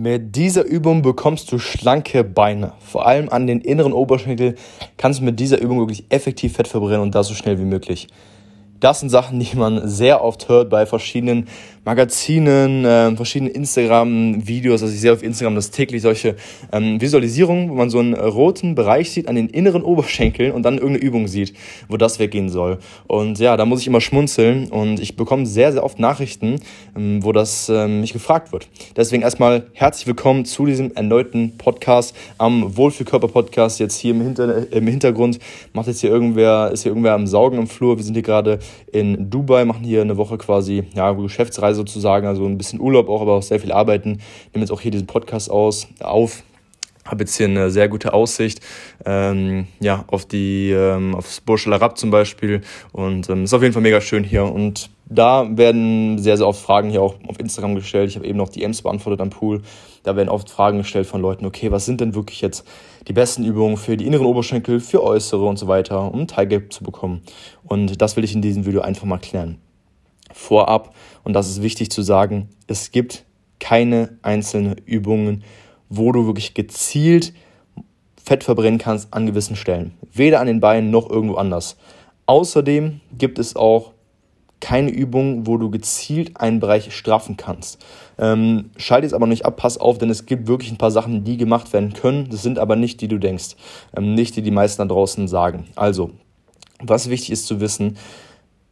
Mit dieser Übung bekommst du schlanke Beine. Vor allem an den inneren Oberschenkel kannst du mit dieser Übung wirklich effektiv Fett verbrennen und das so schnell wie möglich. Das sind Sachen, die man sehr oft hört bei verschiedenen Magazinen, äh, verschiedenen Instagram-Videos. Also ich sehe auf Instagram, dass täglich solche ähm, Visualisierungen, wo man so einen roten Bereich sieht an den inneren Oberschenkeln und dann irgendeine Übung sieht, wo das weggehen soll. Und ja, da muss ich immer schmunzeln und ich bekomme sehr, sehr oft Nachrichten, ähm, wo das ähm, mich gefragt wird. Deswegen erstmal herzlich willkommen zu diesem erneuten Podcast am Wohlfühlkörper-Podcast. Jetzt hier im, Hinter im Hintergrund macht jetzt hier irgendwer, ist hier irgendwer am Saugen im Flur. Wir sind hier gerade in Dubai, machen hier eine Woche quasi, ja, Geschäftsreise sozusagen, also ein bisschen Urlaub auch, aber auch sehr viel arbeiten. Nehmen jetzt auch hier diesen Podcast aus, auf. Habe jetzt hier eine sehr gute Aussicht ähm, ja, auf die ähm, aufs Burj Al Arab zum Beispiel und ähm, ist auf jeden Fall mega schön hier und da werden sehr, sehr oft Fragen hier auch auf Instagram gestellt. Ich habe eben noch DMs beantwortet am Pool. Da werden oft Fragen gestellt von Leuten, okay, was sind denn wirklich jetzt die besten Übungen für die inneren Oberschenkel, für äußere und so weiter, um Teilgap zu bekommen. Und das will ich in diesem Video einfach mal klären vorab, und das ist wichtig zu sagen, es gibt keine einzelnen Übungen, wo du wirklich gezielt Fett verbrennen kannst an gewissen Stellen. Weder an den Beinen noch irgendwo anders. Außerdem gibt es auch keine Übung, wo du gezielt einen Bereich straffen kannst. Ähm, schalte jetzt aber nicht ab, pass auf, denn es gibt wirklich ein paar Sachen, die gemacht werden können. Das sind aber nicht die, du denkst. Ähm, nicht die, die meisten da draußen sagen. Also, was wichtig ist zu wissen,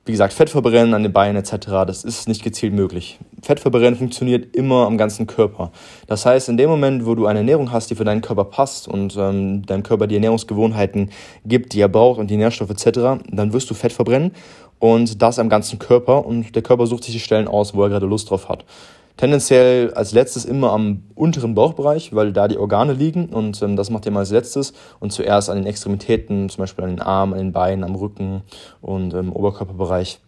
wie gesagt, Fett verbrennen an den Beinen etc., das ist nicht gezielt möglich. Fett verbrennen funktioniert immer am ganzen Körper. Das heißt, in dem Moment, wo du eine Ernährung hast, die für deinen Körper passt und ähm, deinem Körper die Ernährungsgewohnheiten gibt, die er braucht und die Nährstoffe etc., dann wirst du Fett verbrennen und das am ganzen Körper und der Körper sucht sich die Stellen aus, wo er gerade Lust drauf hat. Tendenziell als letztes immer am unteren Bauchbereich, weil da die Organe liegen und ähm, das macht ihr mal als letztes und zuerst an den Extremitäten, zum Beispiel an den Armen, an den Beinen, am Rücken und im Oberkörperbereich.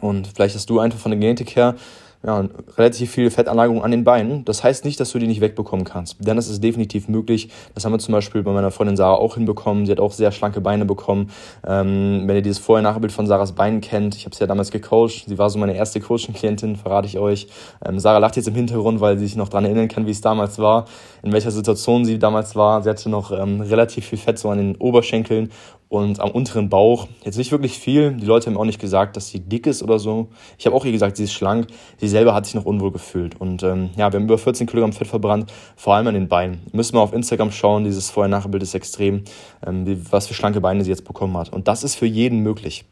Und vielleicht hast du einfach von der Genetik her ja, relativ viel Fettanlagerung an den Beinen. Das heißt nicht, dass du die nicht wegbekommen kannst. Denn das ist definitiv möglich. Das haben wir zum Beispiel bei meiner Freundin Sarah auch hinbekommen. Sie hat auch sehr schlanke Beine bekommen. Ähm, wenn ihr dieses Vorher-Nachbild von Sarahs Beinen kennt, ich habe sie ja damals gecoacht. Sie war so meine erste Coaching-Klientin, verrate ich euch. Ähm, Sarah lacht jetzt im Hintergrund, weil sie sich noch daran erinnern kann, wie es damals war, in welcher Situation sie damals war. Sie hatte noch ähm, relativ viel Fett so an den Oberschenkeln und am unteren Bauch jetzt nicht wirklich viel. Die Leute haben auch nicht gesagt, dass sie dick ist oder so. Ich habe auch ihr gesagt, sie ist schlank. Sie selber hat sich noch unwohl gefühlt. Und ähm, ja, wir haben über 14 Kilogramm Fett verbrannt, vor allem an den Beinen. Müssen wir auf Instagram schauen, dieses Vorher-Nachher-Bild ist extrem, ähm, was für schlanke Beine sie jetzt bekommen hat. Und das ist für jeden möglich.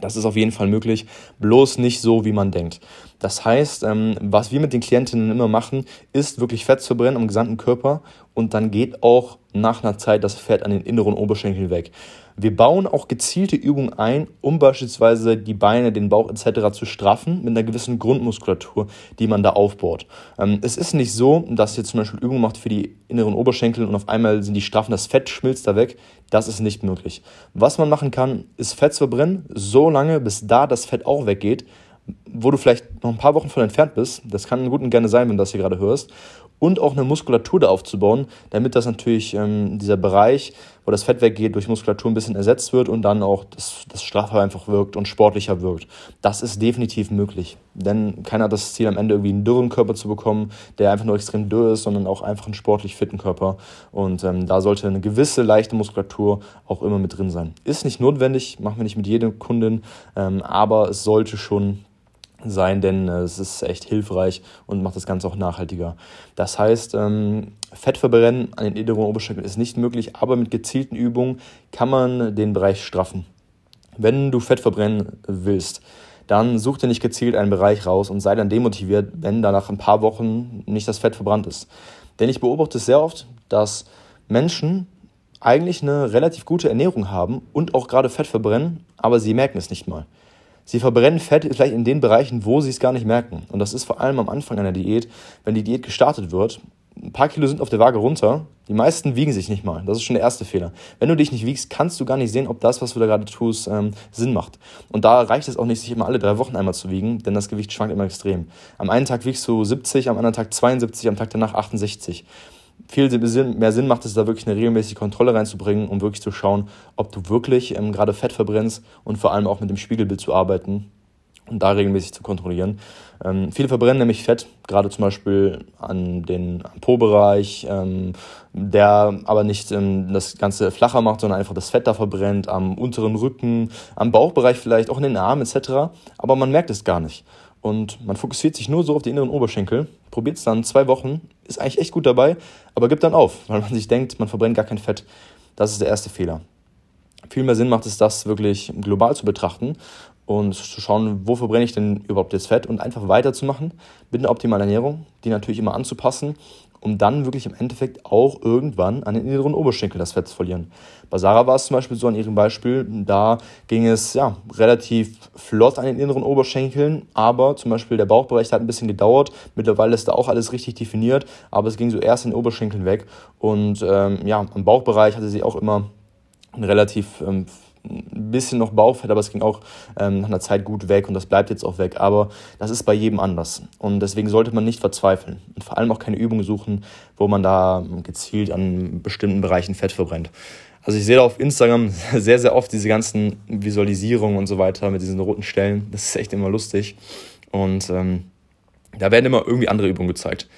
Das ist auf jeden Fall möglich, bloß nicht so, wie man denkt. Das heißt, ähm, was wir mit den Klientinnen immer machen, ist wirklich Fett zu brennen am gesamten Körper und dann geht auch nach einer Zeit das Fett an den inneren Oberschenkeln weg. Wir bauen auch gezielte Übungen ein, um beispielsweise die Beine, den Bauch etc. zu straffen mit einer gewissen Grundmuskulatur, die man da aufbaut. Ähm, es ist nicht so, dass ihr zum Beispiel Übungen macht für die inneren Oberschenkel und auf einmal sind die straffen, das Fett schmilzt da weg. Das ist nicht möglich. Was man machen kann, ist Fett zu verbrennen, so lange, bis da das Fett auch weggeht wo du vielleicht noch ein paar Wochen von entfernt bist, das kann gut und gerne sein, wenn du das hier gerade hörst, und auch eine Muskulatur da aufzubauen, damit das natürlich ähm, dieser Bereich, wo das Fett weggeht, durch Muskulatur ein bisschen ersetzt wird und dann auch das, das straffer einfach wirkt und sportlicher wirkt. Das ist definitiv möglich. Denn keiner hat das Ziel, am Ende irgendwie einen dürren Körper zu bekommen, der einfach nur extrem dürr ist, sondern auch einfach einen sportlich fitten Körper. Und ähm, da sollte eine gewisse leichte Muskulatur auch immer mit drin sein. Ist nicht notwendig, machen wir nicht mit jedem Kunden, ähm, aber es sollte schon sein, denn äh, es ist echt hilfreich und macht das Ganze auch nachhaltiger. Das heißt, ähm, Fett verbrennen an den inneren Oberschenkeln ist nicht möglich, aber mit gezielten Übungen kann man den Bereich straffen. Wenn du Fett verbrennen willst, dann such dir nicht gezielt einen Bereich raus und sei dann demotiviert, wenn da nach ein paar Wochen nicht das Fett verbrannt ist. Denn ich beobachte es sehr oft, dass Menschen eigentlich eine relativ gute Ernährung haben und auch gerade Fett verbrennen, aber sie merken es nicht mal. Sie verbrennen Fett vielleicht in den Bereichen, wo sie es gar nicht merken. Und das ist vor allem am Anfang einer Diät, wenn die Diät gestartet wird. Ein paar Kilo sind auf der Waage runter. Die meisten wiegen sich nicht mal. Das ist schon der erste Fehler. Wenn du dich nicht wiegst, kannst du gar nicht sehen, ob das, was du da gerade tust, ähm, Sinn macht. Und da reicht es auch nicht, sich immer alle drei Wochen einmal zu wiegen, denn das Gewicht schwankt immer extrem. Am einen Tag wiegst du 70, am anderen Tag 72, am Tag danach 68 viel mehr Sinn macht es, da wirklich eine regelmäßige Kontrolle reinzubringen, um wirklich zu schauen, ob du wirklich ähm, gerade Fett verbrennst und vor allem auch mit dem Spiegelbild zu arbeiten und da regelmäßig zu kontrollieren. Ähm, viele verbrennen nämlich Fett, gerade zum Beispiel an den Po-Bereich, ähm, der aber nicht ähm, das Ganze flacher macht, sondern einfach das Fett da verbrennt, am unteren Rücken, am Bauchbereich vielleicht, auch in den Armen etc. Aber man merkt es gar nicht. Und man fokussiert sich nur so auf die inneren Oberschenkel, probiert es dann zwei Wochen, ist eigentlich echt gut dabei, aber gibt dann auf, weil man sich denkt, man verbrennt gar kein Fett. Das ist der erste Fehler. Viel mehr Sinn macht es, das wirklich global zu betrachten und zu schauen, wo verbrenne ich denn überhaupt das Fett und einfach weiterzumachen mit einer optimalen Ernährung, die natürlich immer anzupassen, um dann wirklich im Endeffekt auch irgendwann an den inneren Oberschenkel das Fett zu verlieren. Bei Sarah war es zum Beispiel so an ihrem Beispiel, da ging es ja relativ flott an den inneren Oberschenkeln, aber zum Beispiel der Bauchbereich hat ein bisschen gedauert. Mittlerweile ist da auch alles richtig definiert, aber es ging so erst in den Oberschenkeln weg und ähm, ja, am Bauchbereich hatte sie auch immer ein relativ ähm, ein bisschen noch Bauchfett, aber es ging auch ähm, nach einer Zeit gut weg und das bleibt jetzt auch weg. Aber das ist bei jedem anders. Und deswegen sollte man nicht verzweifeln und vor allem auch keine Übungen suchen, wo man da gezielt an bestimmten Bereichen Fett verbrennt. Also ich sehe da auf Instagram sehr, sehr oft diese ganzen Visualisierungen und so weiter mit diesen roten Stellen. Das ist echt immer lustig. Und ähm, da werden immer irgendwie andere Übungen gezeigt.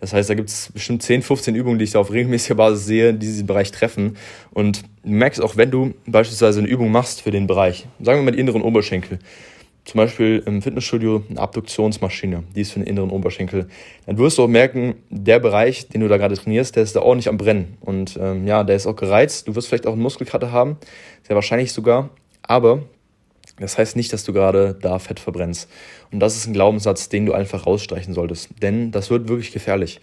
Das heißt, da gibt es bestimmt 10, 15 Übungen, die ich da auf regelmäßiger Basis sehe, die diesen Bereich treffen. Und du merkst auch, wenn du beispielsweise eine Übung machst für den Bereich, sagen wir mal die inneren Oberschenkel, zum Beispiel im Fitnessstudio eine Abduktionsmaschine, die ist für den inneren Oberschenkel, dann wirst du auch merken, der Bereich, den du da gerade trainierst, der ist da ordentlich am Brennen. Und ähm, ja, der ist auch gereizt. Du wirst vielleicht auch einen Muskelkater haben, sehr wahrscheinlich sogar. Aber das heißt nicht, dass du gerade da Fett verbrennst. Und das ist ein Glaubenssatz, den du einfach rausstreichen solltest. Denn das wird wirklich gefährlich.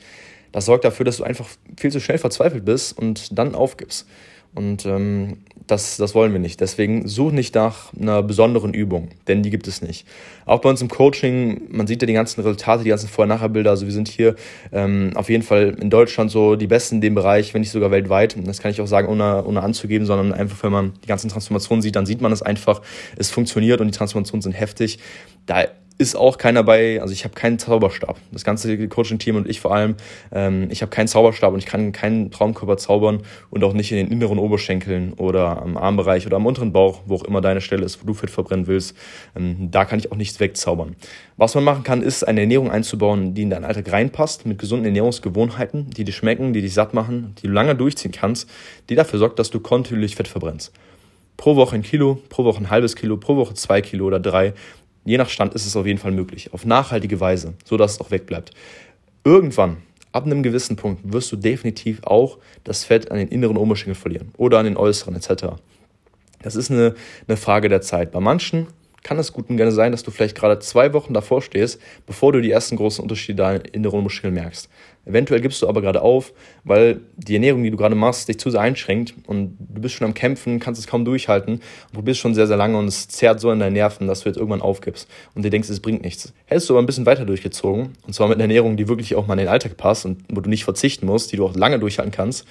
Das sorgt dafür, dass du einfach viel zu schnell verzweifelt bist und dann aufgibst. Und ähm, das, das wollen wir nicht. Deswegen such nicht nach einer besonderen Übung, denn die gibt es nicht. Auch bei uns im Coaching, man sieht ja die ganzen Resultate, die ganzen Vorher-Nachher-Bilder. Also wir sind hier ähm, auf jeden Fall in Deutschland so die Besten in dem Bereich, wenn nicht sogar weltweit. Das kann ich auch sagen, ohne, ohne anzugeben, sondern einfach, wenn man die ganzen Transformationen sieht, dann sieht man es einfach. Es funktioniert und die Transformationen sind heftig. Da ist auch keiner bei, also ich habe keinen Zauberstab. Das ganze Coaching-Team und ich vor allem, ähm, ich habe keinen Zauberstab und ich kann keinen Traumkörper zaubern und auch nicht in den inneren Oberschenkeln oder am Armbereich oder am unteren Bauch, wo auch immer deine Stelle ist, wo du Fett verbrennen willst. Ähm, da kann ich auch nichts wegzaubern. Was man machen kann, ist eine Ernährung einzubauen, die in deinen Alltag reinpasst, mit gesunden Ernährungsgewohnheiten, die dir schmecken, die dich satt machen, die du lange durchziehen kannst, die dafür sorgt, dass du kontinuierlich Fett verbrennst pro Woche ein Kilo, pro Woche ein halbes Kilo, pro Woche zwei Kilo oder drei je nach Stand ist es auf jeden Fall möglich. Auf nachhaltige Weise, so dass es auch wegbleibt. Irgendwann, ab einem gewissen Punkt, wirst du definitiv auch das Fett an den inneren Oberschenkel verlieren oder an den äußeren etc. Das ist eine, eine Frage der Zeit. Bei manchen kann es gut und gerne sein, dass du vielleicht gerade zwei Wochen davor stehst, bevor du die ersten großen Unterschiede in der Muskeln merkst. Eventuell gibst du aber gerade auf, weil die Ernährung, die du gerade machst, dich zu sehr einschränkt und du bist schon am Kämpfen, kannst es kaum durchhalten und probierst schon sehr, sehr lange und es zerrt so in deinen Nerven, dass du jetzt irgendwann aufgibst und dir denkst, es bringt nichts. Hättest du aber ein bisschen weiter durchgezogen und zwar mit einer Ernährung, die wirklich auch mal in den Alltag passt und wo du nicht verzichten musst, die du auch lange durchhalten kannst,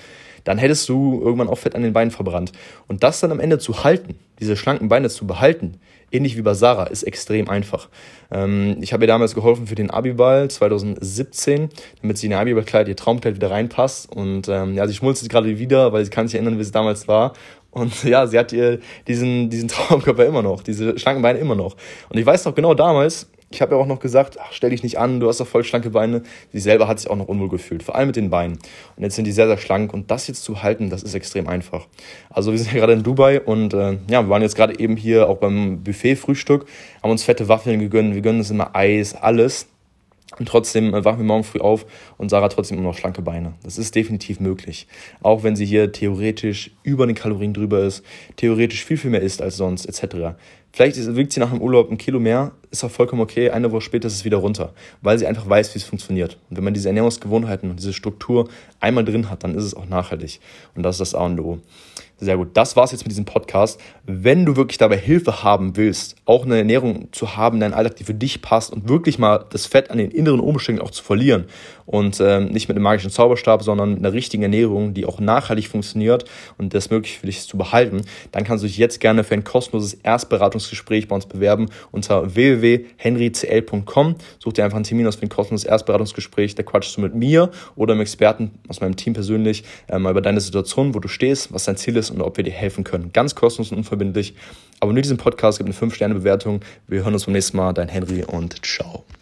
dann hättest du irgendwann auch Fett an den Beinen verbrannt. Und das dann am Ende zu halten, diese schlanken Beine zu behalten, ähnlich wie bei Sarah, ist extrem einfach. Ähm, ich habe ihr damals geholfen für den Abiball 2017, damit sie in ihr Abiballkleid, ihr Traumkleid wieder reinpasst. Und ähm, ja, sie schmulzt gerade wieder, weil sie kann sich erinnern, wie es damals war. Und ja, sie hat ihr diesen, diesen Traumkörper immer noch, diese schlanken Beine immer noch. Und ich weiß noch genau damals, ich habe ja auch noch gesagt, ach, stell dich nicht an, du hast doch voll schlanke Beine. Sie selber hat sich auch noch unwohl gefühlt, vor allem mit den Beinen. Und jetzt sind die sehr, sehr schlank und das jetzt zu halten, das ist extrem einfach. Also wir sind ja gerade in Dubai und äh, ja, wir waren jetzt gerade eben hier auch beim Buffet-Frühstück, haben uns fette Waffeln gegönnt, wir gönnen uns immer Eis, alles. Und trotzdem äh, wachen wir morgen früh auf und Sarah trotzdem immer noch schlanke Beine. Das ist definitiv möglich. Auch wenn sie hier theoretisch über den Kalorien drüber ist, theoretisch viel, viel mehr isst als sonst, etc. Vielleicht wiegt sie nach dem Urlaub ein Kilo mehr, ist auch vollkommen okay. Eine Woche später ist es wieder runter, weil sie einfach weiß, wie es funktioniert. Und wenn man diese Ernährungsgewohnheiten und diese Struktur einmal drin hat, dann ist es auch nachhaltig. Und das ist das A und O. Sehr gut. Das war's jetzt mit diesem Podcast. Wenn du wirklich dabei Hilfe haben willst, auch eine Ernährung zu haben, deinen Alltag, die für dich passt und wirklich mal das Fett an den inneren Oberschenkeln auch zu verlieren und ähm, nicht mit einem magischen Zauberstab, sondern mit einer richtigen Ernährung, die auch nachhaltig funktioniert und das möglich für dich zu behalten, dann kannst du dich jetzt gerne für ein kostenloses Erstberatungs Erstberatungsgespräch bei uns bewerben unter www.henrycl.com. Such dir einfach einen Termin aus für ein kostenloses Erstberatungsgespräch. Da quatschst du mit mir oder einem Experten aus meinem Team persönlich äh, mal über deine Situation, wo du stehst, was dein Ziel ist und ob wir dir helfen können. Ganz kostenlos und unverbindlich. Abonniere diesen Podcast, gib eine 5-Sterne-Bewertung. Wir hören uns beim nächsten Mal. Dein Henry und ciao.